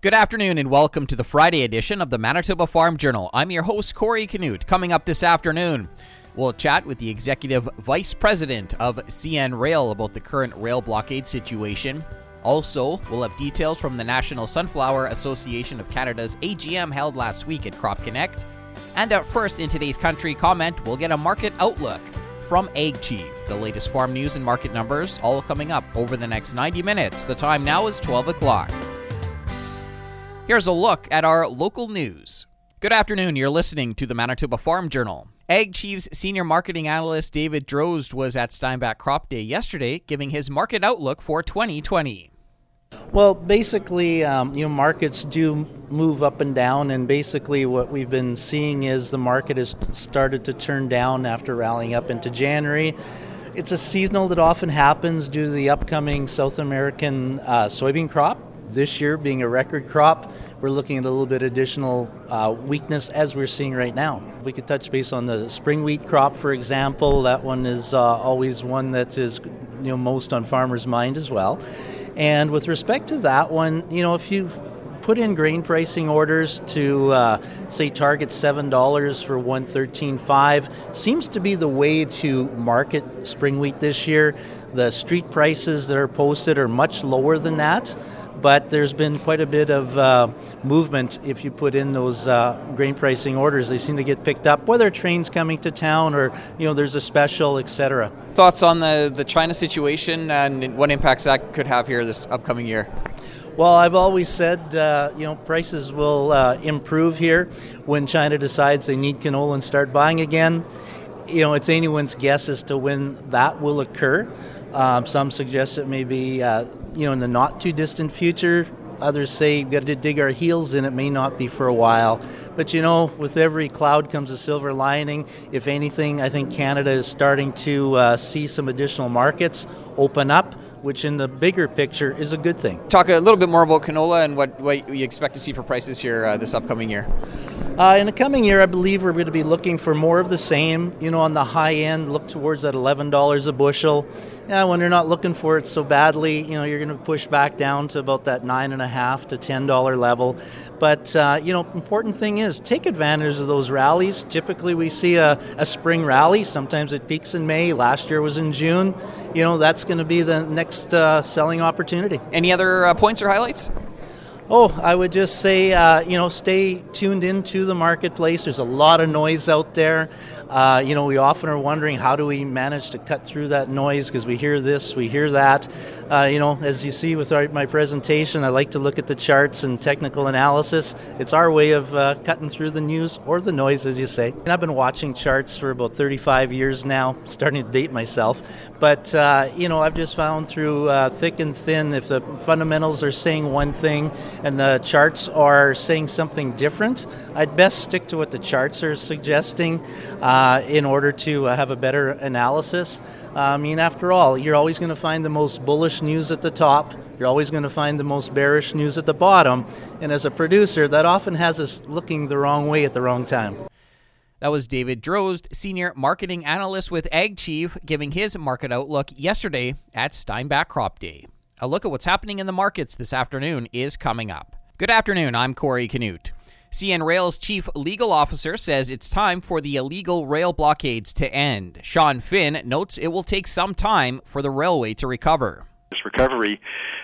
Good afternoon and welcome to the Friday edition of the Manitoba Farm Journal. I'm your host, Corey Canute. Coming up this afternoon, we'll chat with the Executive Vice President of CN Rail about the current rail blockade situation. Also, we'll have details from the National Sunflower Association of Canada's AGM held last week at Crop Connect. And up first in today's country comment, we'll get a market outlook from Ag-Chieve. The latest farm news and market numbers all coming up over the next 90 minutes. The time now is 12 o'clock. Here's a look at our local news. Good afternoon. You're listening to the Manitoba Farm Journal. Ag-Chieve's senior marketing analyst David Drozd was at Steinbach Crop Day yesterday, giving his market outlook for 2020. Well, basically, um, you know, markets do move up and down, and basically, what we've been seeing is the market has started to turn down after rallying up into January. It's a seasonal that often happens due to the upcoming South American uh, soybean crop this year being a record crop, we're looking at a little bit additional uh, weakness as we're seeing right now. We could touch base on the spring wheat crop, for example. That one is uh, always one that is you know most on farmers' mind as well. And with respect to that one, you know, if you put in grain pricing orders to uh, say target seven dollars for one thirteen five seems to be the way to market spring wheat this year. The street prices that are posted are much lower than that but there's been quite a bit of uh, movement if you put in those uh, grain pricing orders. They seem to get picked up, whether trains coming to town or you know there's a special, etc. Thoughts on the the China situation and what impacts that could have here this upcoming year? Well, I've always said, uh, you know, prices will uh, improve here when China decides they need canola and start buying again. You know, it's anyone's guess as to when that will occur. Um, some suggest it may be uh, you know, in the not too distant future. Others say we've got to dig our heels in. It may not be for a while. But you know, with every cloud comes a silver lining. If anything, I think Canada is starting to uh, see some additional markets open up, which in the bigger picture is a good thing. Talk a little bit more about canola and what, what you expect to see for prices here uh, this upcoming year. Uh, in the coming year, I believe we're going to be looking for more of the same. You know, on the high end, look towards that $11 a bushel yeah, when you're not looking for it so badly, you know, you're going to push back down to about that nine and a half to ten dollar level. But uh, you know, important thing is take advantage of those rallies. Typically, we see a, a spring rally. Sometimes it peaks in May. Last year was in June. You know, that's going to be the next uh, selling opportunity. Any other uh, points or highlights? Oh, I would just say, uh, you know, stay tuned into the marketplace. There's a lot of noise out there. Uh, you know, we often are wondering how do we manage to cut through that noise because we hear this, we hear that. Uh, you know, as you see with our, my presentation, I like to look at the charts and technical analysis. It's our way of uh, cutting through the news or the noise, as you say. And I've been watching charts for about 35 years now, starting to date myself. But, uh, you know, I've just found through uh, thick and thin, if the fundamentals are saying one thing and the charts are saying something different, I'd best stick to what the charts are suggesting. Uh, uh, in order to uh, have a better analysis. I mean, after all, you're always going to find the most bullish news at the top. You're always going to find the most bearish news at the bottom. And as a producer, that often has us looking the wrong way at the wrong time. That was David Drozd, Senior Marketing Analyst with Ag-Chieve, giving his market outlook yesterday at Steinbach Crop Day. A look at what's happening in the markets this afternoon is coming up. Good afternoon, I'm Corey Canute. CN Rail's chief legal officer says it's time for the illegal rail blockades to end. Sean Finn notes it will take some time for the railway to recover. Recovery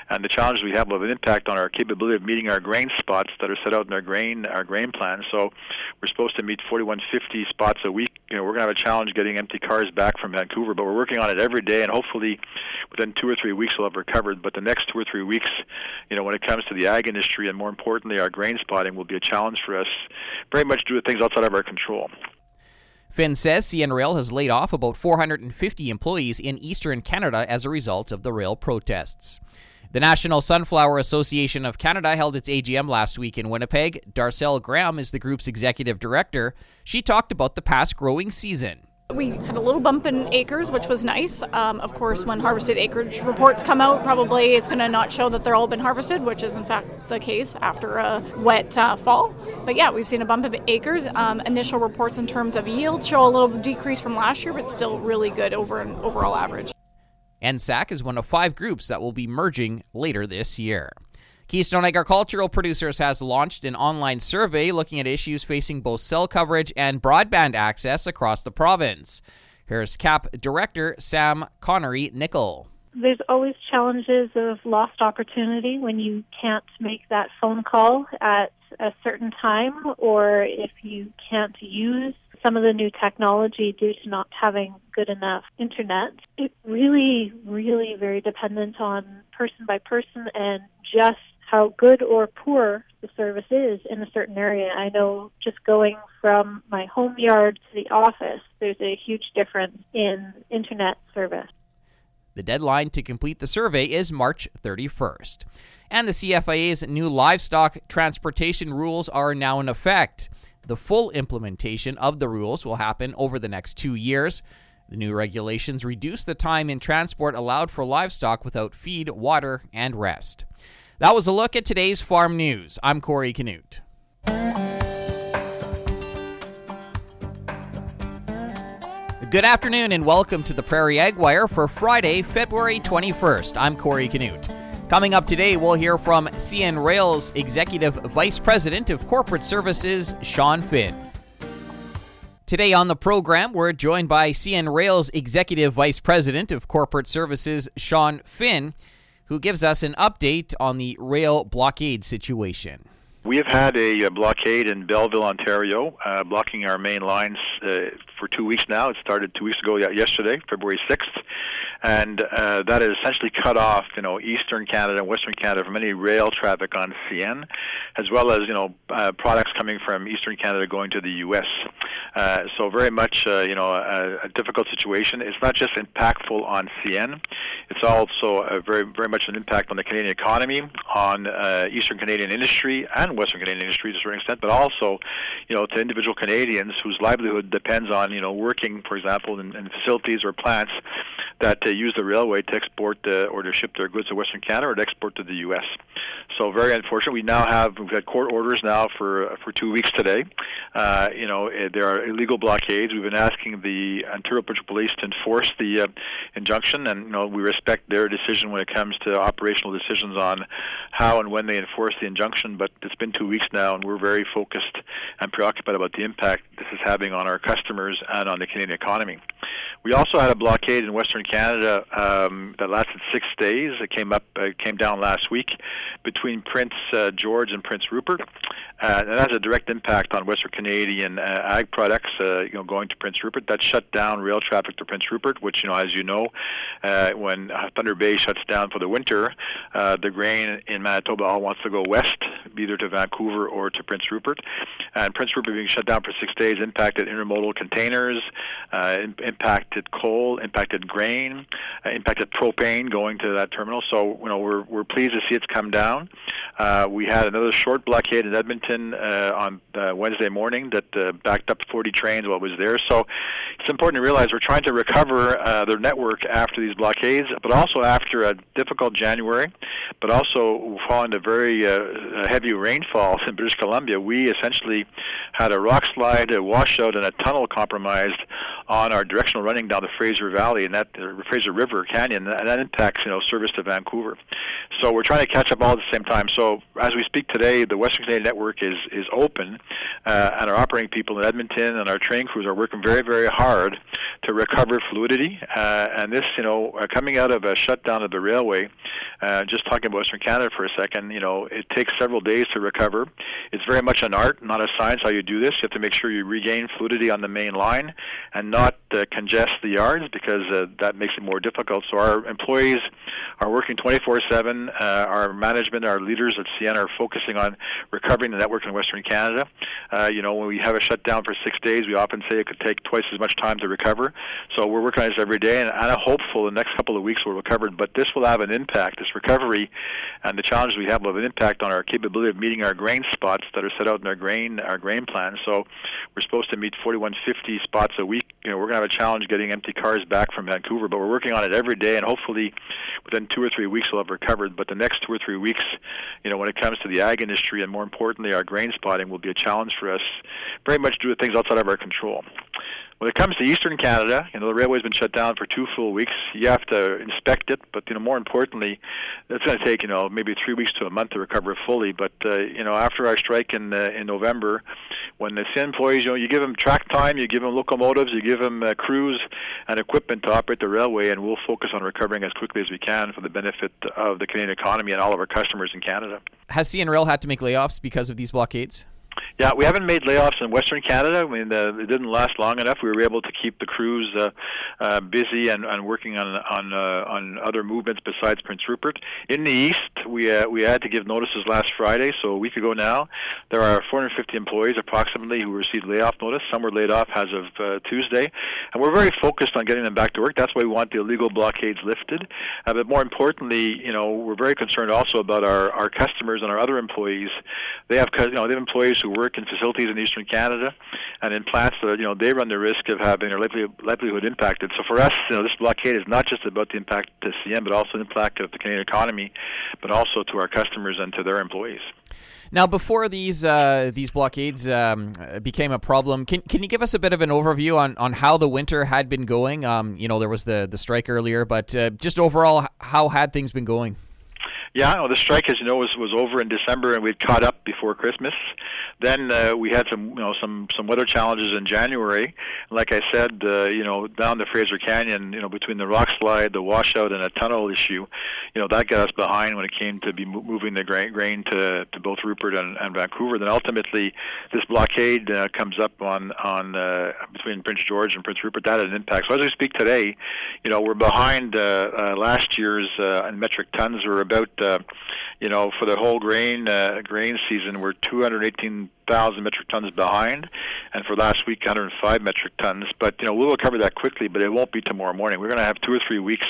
and the challenges we have will have an impact on our capability of meeting our grain spots that are set out in our grain our grain plan. So we're supposed to meet 4150 spots a week. You know, we're going to have a challenge getting empty cars back from Vancouver, but we're working on it every day, and hopefully within two or three weeks we'll have recovered. But the next two or three weeks, you know, when it comes to the ag industry and more importantly our grain spotting, will be a challenge for us, very much due to things outside of our control. Finn says CN has laid off about 450 employees in eastern Canada as a result of the rail protests. The National Sunflower Association of Canada held its AGM last week in Winnipeg. Darcel Graham is the group's executive director. She talked about the past growing season. We had a little bump in acres, which was nice. Um, of course, when harvested acreage reports come out, probably it's going to not show that they're all been harvested, which is in fact the case after a wet uh, fall. But yeah, we've seen a bump of acres. Um, initial reports in terms of yield show a little decrease from last year, but still really good over an overall average. NSAC is one of five groups that will be merging later this year. Keystone Agricultural Producers has launched an online survey looking at issues facing both cell coverage and broadband access across the province. Here's KAP Director Sam Connery Nickel. There's always challenges of lost opportunity when you can't make that phone call at a certain time or if you can't use some of the new technology due to not having good enough internet. It really, really very dependent on person by person and just how good or poor the service is in a certain area. I know just going from my home yard to the office, there's a huge difference in internet service. The deadline to complete the survey is March 31st. And the CFIA's new livestock transportation rules are now in effect. The full implementation of the rules will happen over the next two years. The new regulations reduce the time in transport allowed for livestock without feed, water, and rest. That was a look at today's farm news. I'm Corey Canute. Good afternoon and welcome to the Prairie Ag Wire for Friday, February 21st. I'm Corey Canute. Coming up today, we'll hear from CN Rail's Executive Vice President of Corporate Services, Sean Finn. Today on the program, we're joined by CN Rail's Executive Vice President of Corporate Services, Sean Finn who gives us an update on the rail blockade situation. We have had a, blockade in Belleville, Ontario, uh, blocking our main lines uh, for two weeks now. It started two weeks ago yesterday, February 6th and uh, that has essentially cut off, you know, eastern Canada and western Canada from any rail traffic on CN, as well as you know uh, products coming from eastern Canada going to the U.S. Uh, so very much, uh, you know, a, a, difficult situation. It's not just impactful on CN; it's also very, very much an impact on the Canadian economy, on uh, eastern Canadian industry and western Canadian industry to a certain extent, but also, you know, to individual Canadians whose livelihood depends on, you know, working, for example, in, in facilities or plants that uh, use the railway to export uh, or to ship their goods to Western Canada or to export to the U.S. So very unfortunate. We now have we've had court orders now for uh, for two weeks today. Uh, you know eh, there are illegal blockades. We've been asking the Ontario Provincial Police to enforce the uh, injunction, and you know we respect their decision when it comes to operational decisions on how and when they enforce the injunction. But it's been two weeks now, and we're very focused and preoccupied about the impact this is having on our customers and on the Canadian economy. We also had a blockade in Western Canada um, that lasted six days. It came up, uh, came down last week between Prince uh, George and Prince Rupert. Uh, and that has a direct impact on Western Canadian uh, ag products, uh, you know, going to Prince Rupert. That shut down rail traffic to Prince Rupert, which, you know, as you know, uh, when Thunder Bay shuts down for the winter, uh, the grain in Manitoba all wants to go west, either to Vancouver or to Prince Rupert. And Prince Rupert being shut down for six days impacted intermodal containers, uh, impacted coal, impacted grain, uh, impacted propane going to that terminal. So, you know, we're, we're pleased to see it's come down. Uh, we had another short blockade in Edmonton uh, on uh, Wednesday morning that uh, backed up 40 trains while it was there. So it's important to realize we're trying to recover uh, their network after these blockades, but also after a difficult January, but also following the very uh, heavy rainfall in British Columbia. We essentially had a rock slide, a washout, and a tunnel compromised on our directional running down the Fraser Valley and that uh, Fraser River Canyon, and that impacts you know service to Vancouver. So we're trying to catch up all at the same time. So as we speak today, the Western Canadian network is is open, uh, and our operating people in Edmonton and our train crews are working very very hard to recover fluidity. Uh, and this, you know, uh, coming out of a shutdown of the railway, uh, just talking about Western Canada for a second, you know, it takes several days to recover. It's very much an art, not a science. How you do this, you have to make sure you regain fluidity on the main line and not uh, congest the yards because uh, that makes it more difficult. So our employees are working 24/7. Uh, our management, our leaders at CN are focusing on recovering the network in Western Canada. Uh, you know, when we have a shutdown for six days, we often say it could take twice as much time to recover. So we're working on this every day, and I'm hopeful the next couple of weeks we'll recover. But this will have an impact. This recovery and the challenges we have will have an impact on our capability of meeting our grain spots that are set out in our grain our grain plan. So we're supposed to meet 4150 spots a week. You know, we're going to have a challenge getting empty cars back from Vancouver, but we're working on it every day, and hopefully within two or three weeks we'll have recovered. But the next two or three weeks, you know, when it comes to the ag industry and more importantly our grain spotting, will be a challenge for us, very much due to things outside of our control. When it comes to Eastern Canada, you know the railway's been shut down for two full weeks. You have to inspect it, but you know more importantly, it's going to take you know maybe three weeks to a month to recover fully. But uh, you know after our strike in uh, in November, when the employees, you know, you give them track time, you give them locomotives, you give them uh, crews and equipment to operate the railway, and we'll focus on recovering as quickly as we can for the benefit of the Canadian economy and all of our customers in Canada. Has CN Rail had to make layoffs because of these blockades? Yeah, we haven't made layoffs in Western Canada. I mean, uh, it didn't last long enough. We were able to keep the crews uh, uh, busy and, and working on on uh, on other movements besides Prince Rupert. In the east, we uh, we had to give notices last Friday, so a week ago now. There are 450 employees approximately who received layoff notice. Some were laid off as of uh, Tuesday, and we're very focused on getting them back to work. That's why we want the illegal blockades lifted. Uh, but more importantly, you know, we're very concerned also about our our customers and our other employees. They have you know they have employees who work in facilities in eastern Canada and in plants that you know they run the risk of having their livelihood impacted. So for us, you know, this blockade is not just about the impact to CN, but also the impact of the Canadian economy, but also to our customers and to their employees. Now, before these uh, these blockades um, became a problem, can can you give us a bit of an overview on, on how the winter had been going? Um, you know, there was the the strike earlier, but uh, just overall, how had things been going? Yeah, well, the strike, as you know, was was over in December, and we'd caught up before Christmas. Then uh, we had some, you know, some some weather challenges in January. Like I said, uh, you know, down the Fraser Canyon, you know, between the rock slide, the washout, and a tunnel issue, you know, that got us behind when it came to be moving the grain, grain to to both Rupert and, and Vancouver. Then ultimately, this blockade uh, comes up on on uh, between Prince George and Prince Rupert. That had an impact. So as we speak today, you know, we're behind uh, uh, last year's uh, metric tons. We're about uh, you know, for the whole grain uh, grain season, we're 218 thousand metric tons behind, and for last week, 105 metric tons. But you know, we'll recover that quickly, but it won't be tomorrow morning. We're going to have two or three weeks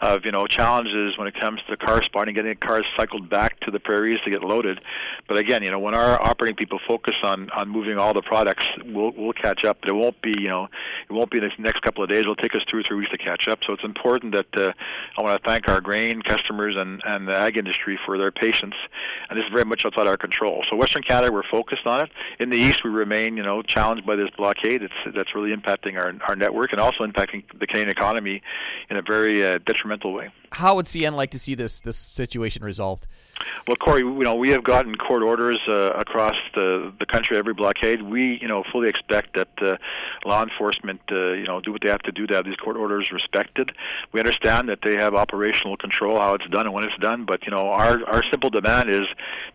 of you know challenges when it comes to car spotting, getting cars cycled back to the prairies to get loaded. But again, you know, when our operating people focus on on moving all the products, we'll we'll catch up. But it won't be you know, it won't be in the next couple of days. It'll take us two or three weeks to catch up. So it's important that uh, I want to thank our grain customers and and the ag industry for their patience, And this is very much outside our control. So Western Canada, we're focused on it. In the east, we remain, you know, challenged by this blockade. It's that's really impacting our our network and also impacting the Canadian economy in a very uh, detrimental way. How would CN like to see this this situation resolved? Well, Corey, you know, we have gotten court orders uh, across the the country every blockade. We, you know, fully expect that uh, law enforcement, uh, you know, do what they have to do to have these court orders respected. We understand that they have operational control how it's done and when it's done, but you know, our our simple demand is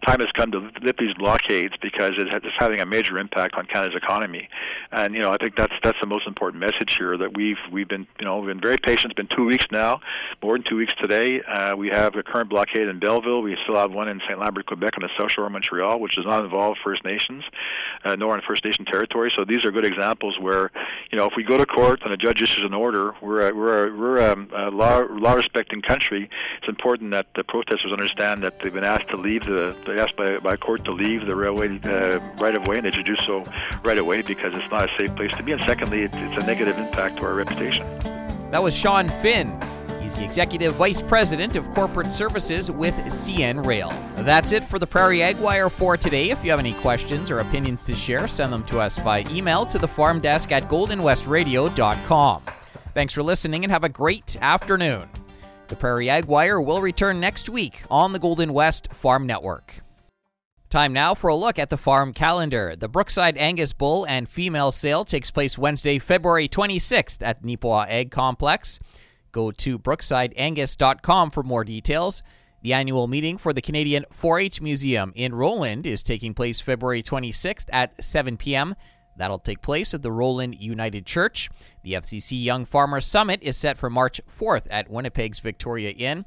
time has come to lift these blockades because it's having a major impact on Canada's economy. And you know, I think that's that's the most important message here that we've we've been you know we've been very patient. It's been two weeks now, more than two weeks today. Uh, we have a current blockade in Belleville. We still have one in St. Lambert, Quebec, on the South Shore of Montreal, which does not involve First Nations, uh, nor on First Nation territory. So these are good examples where you know if we go to court and a judge issues an order, we're a, we're a, we're um, a law law respecting country. It's important that the protesters understand that they've been asked to leave the they asked by by court to leave the railway uh, right of way, and they should do so right away because it's not a safe place to be. And secondly, it, it's a negative impact to our reputation. That was Sean Finn. He's the Executive Vice President of Corporate Services with CN Rail. That's it for the Prairie Ag Wire for today. If you have any questions or opinions to share, send them to us by email to the farm desk at goldenwestradio.com. Thanks for listening and have a great afternoon. The Prairie Ag Wire will return next week on the Golden West Farm Network. Time now for a look at the farm calendar. The Brookside Angus Bull and Female Sale takes place Wednesday, February 26th at Neepawa Ag Complex. Go to brooksideangus.com for more details. The annual meeting for the Canadian 4 H Museum in Roland is taking place February 26th at 7 p.m. That'll take place at the Roland United Church. The FCC Young Farmers Summit is set for March 4th at Winnipeg's Victoria Inn.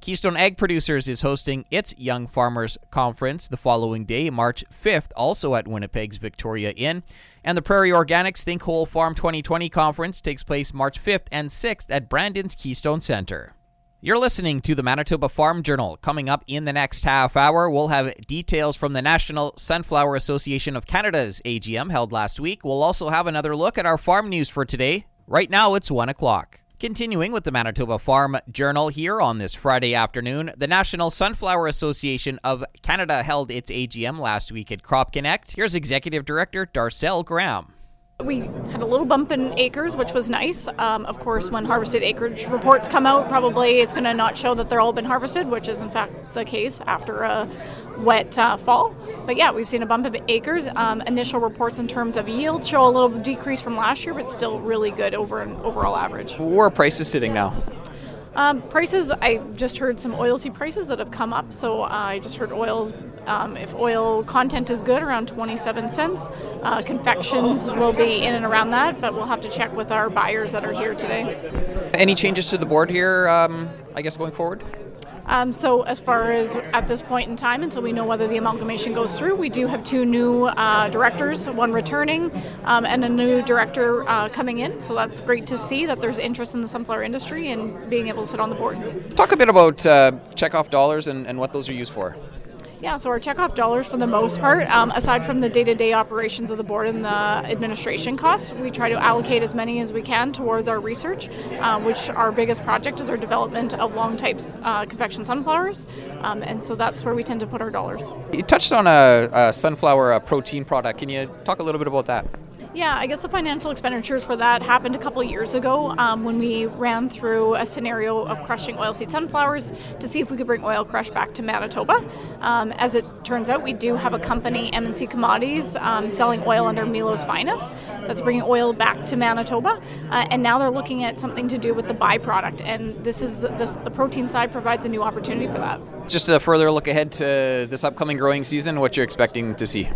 Keystone Ag Producers is hosting its Young Farmers Conference the following day, March 5th, also at Winnipeg's Victoria Inn. And the Prairie Organics Think Whole Farm 2020 Conference takes place March 5th and 6th at Brandon's Keystone Center. You're listening to the Manitoba Farm Journal. Coming up in the next half hour, we'll have details from the National Sunflower Association of Canada's AGM held last week. We'll also have another look at our farm news for today. Right now, it's 1 o'clock. Continuing with the Manitoba Farm Journal here on this Friday afternoon, the National Sunflower Association of Canada held its AGM last week at Crop Connect. Here's Executive Director Darcel Graham. We had a little bump in acres, which was nice. Um, of course, when harvested acreage reports come out, probably it's going to not show that they're all been harvested, which is in fact the case after a wet uh, fall. But yeah, we've seen a bump of acres. Um, initial reports in terms of yield show a little decrease from last year, but still really good over an overall average. Where are prices sitting now? Um, prices, I just heard some oilseed prices that have come up. So uh, I just heard oils, um, if oil content is good, around 27 cents. Uh, confections will be in and around that, but we'll have to check with our buyers that are here today. Any changes to the board here, um, I guess, going forward? Um, so, as far as at this point in time, until we know whether the amalgamation goes through, we do have two new uh, directors, one returning um, and a new director uh, coming in. So, that's great to see that there's interest in the sunflower industry and being able to sit on the board. Talk a bit about uh, checkoff dollars and, and what those are used for. Yeah, so our checkoff dollars, for the most part, um, aside from the day to day operations of the board and the administration costs, we try to allocate as many as we can towards our research, uh, which our biggest project is our development of long types uh, confection sunflowers. Um, and so that's where we tend to put our dollars. You touched on a, a sunflower a protein product. Can you talk a little bit about that? Yeah, I guess the financial expenditures for that happened a couple years ago um, when we ran through a scenario of crushing oilseed sunflowers to see if we could bring oil crush back to Manitoba. Um, as it turns out, we do have a company, MNC Commodities, um, selling oil under Milo's Finest that's bringing oil back to Manitoba. Uh, and now they're looking at something to do with the byproduct. And this is this, the protein side provides a new opportunity for that. Just a further look ahead to this upcoming growing season, what you're expecting to see.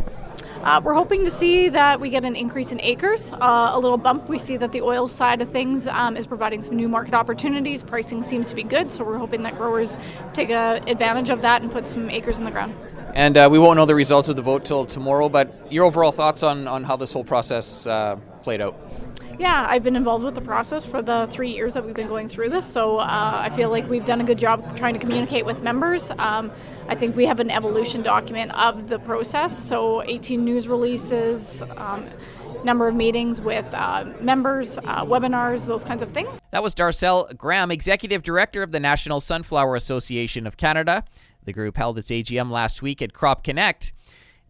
Uh, we're hoping to see that we get an increase in acres, uh, a little bump. We see that the oil side of things um, is providing some new market opportunities. Pricing seems to be good, so we're hoping that growers take uh, advantage of that and put some acres in the ground. And uh, we won't know the results of the vote till tomorrow, but your overall thoughts on, on how this whole process uh, played out? Yeah, I've been involved with the process for the three years that we've been going through this, so uh, I feel like we've done a good job trying to communicate with members. Um, I think we have an evolution document of the process, so 18 news releases. Um, number of meetings with uh, members, uh, webinars, those kinds of things. That was Darcel Graham, Executive Director of the National Sunflower Association of Canada. The group held its AGM last week at Crop Connect.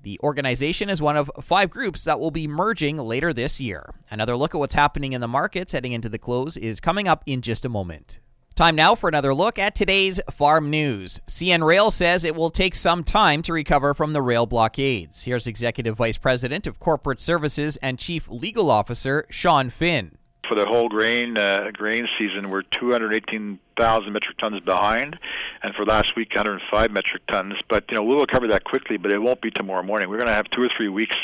The organization is one of five groups that will be merging later this year. Another look at what's happening in the markets heading into the close is coming up in just a moment. Time now for another look at today's farm news. CN Rail says it will take some time to recover from the rail blockades. Here's Executive Vice President of Corporate Services and Chief Legal Officer Sean Finn for the whole grain uh, grain season, we're 218,000 metric tons behind, and for last week, 105 metric tons. But you know, we'll recover that quickly, but it won't be tomorrow morning. We're going to have two or three weeks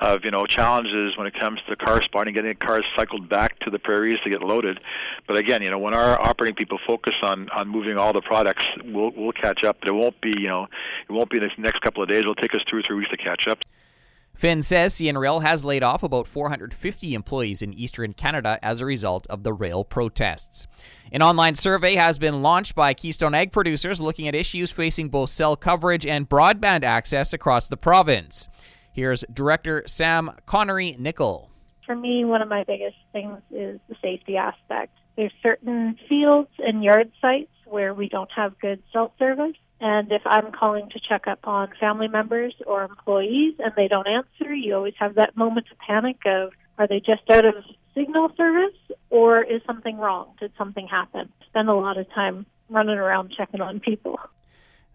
of you know challenges when it comes to car spotting, getting cars cycled back to the prairies to get loaded. But again, you know, when our operating people focus on on moving all the products, we'll we'll catch up. But it won't be you know, it won't be in the next couple of days. It'll take us two or three weeks to catch up. Finn says CN Rail has laid off about 450 employees in eastern Canada as a result of the rail protests. An online survey has been launched by Keystone Ag producers looking at issues facing both cell coverage and broadband access across the province. Here's Director Sam Connery Nickel. For me, one of my biggest things is the safety aspect. There's certain fields and yard sites where we don't have good cell service and if I'm calling to check up on family members or employees and they don't answer, you always have that moment of panic of are they just out of signal service or is something wrong? Did something happen? Spend a lot of time running around checking on people.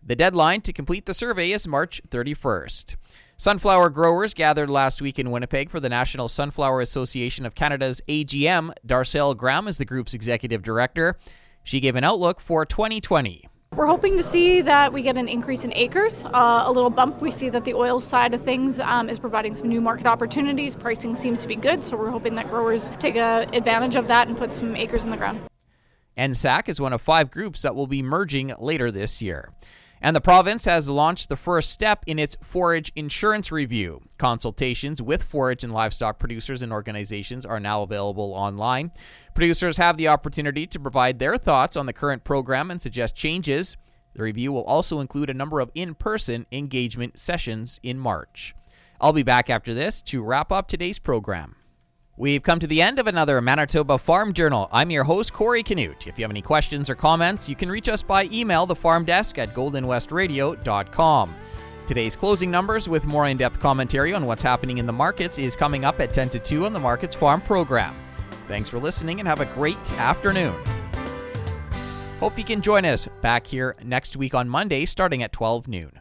The deadline to complete the survey is March 31st. Sunflower growers gathered last week in Winnipeg for the National Sunflower Association of Canada's AGM. Darcel Graham is the group's executive director. She gave an outlook for 2020. We're hoping to see that we get an increase in acres, uh, a little bump. We see that the oil side of things um, is providing some new market opportunities. Pricing seems to be good, so we're hoping that growers take uh, advantage of that and put some acres in the ground. NSAC is one of five groups that will be merging later this year. And the province has launched the first step in its forage insurance review. Consultations with forage and livestock producers and organizations are now available online. Producers have the opportunity to provide their thoughts on the current program and suggest changes. The review will also include a number of in person engagement sessions in March. I'll be back after this to wrap up today's program. We've come to the end of another Manitoba Farm Journal. I'm your host, Corey Canute. If you have any questions or comments, you can reach us by email, the farm desk at goldenwestradio.com. Today's closing numbers with more in depth commentary on what's happening in the markets is coming up at 10 to 2 on the Markets Farm program. Thanks for listening and have a great afternoon. Hope you can join us back here next week on Monday starting at 12 noon.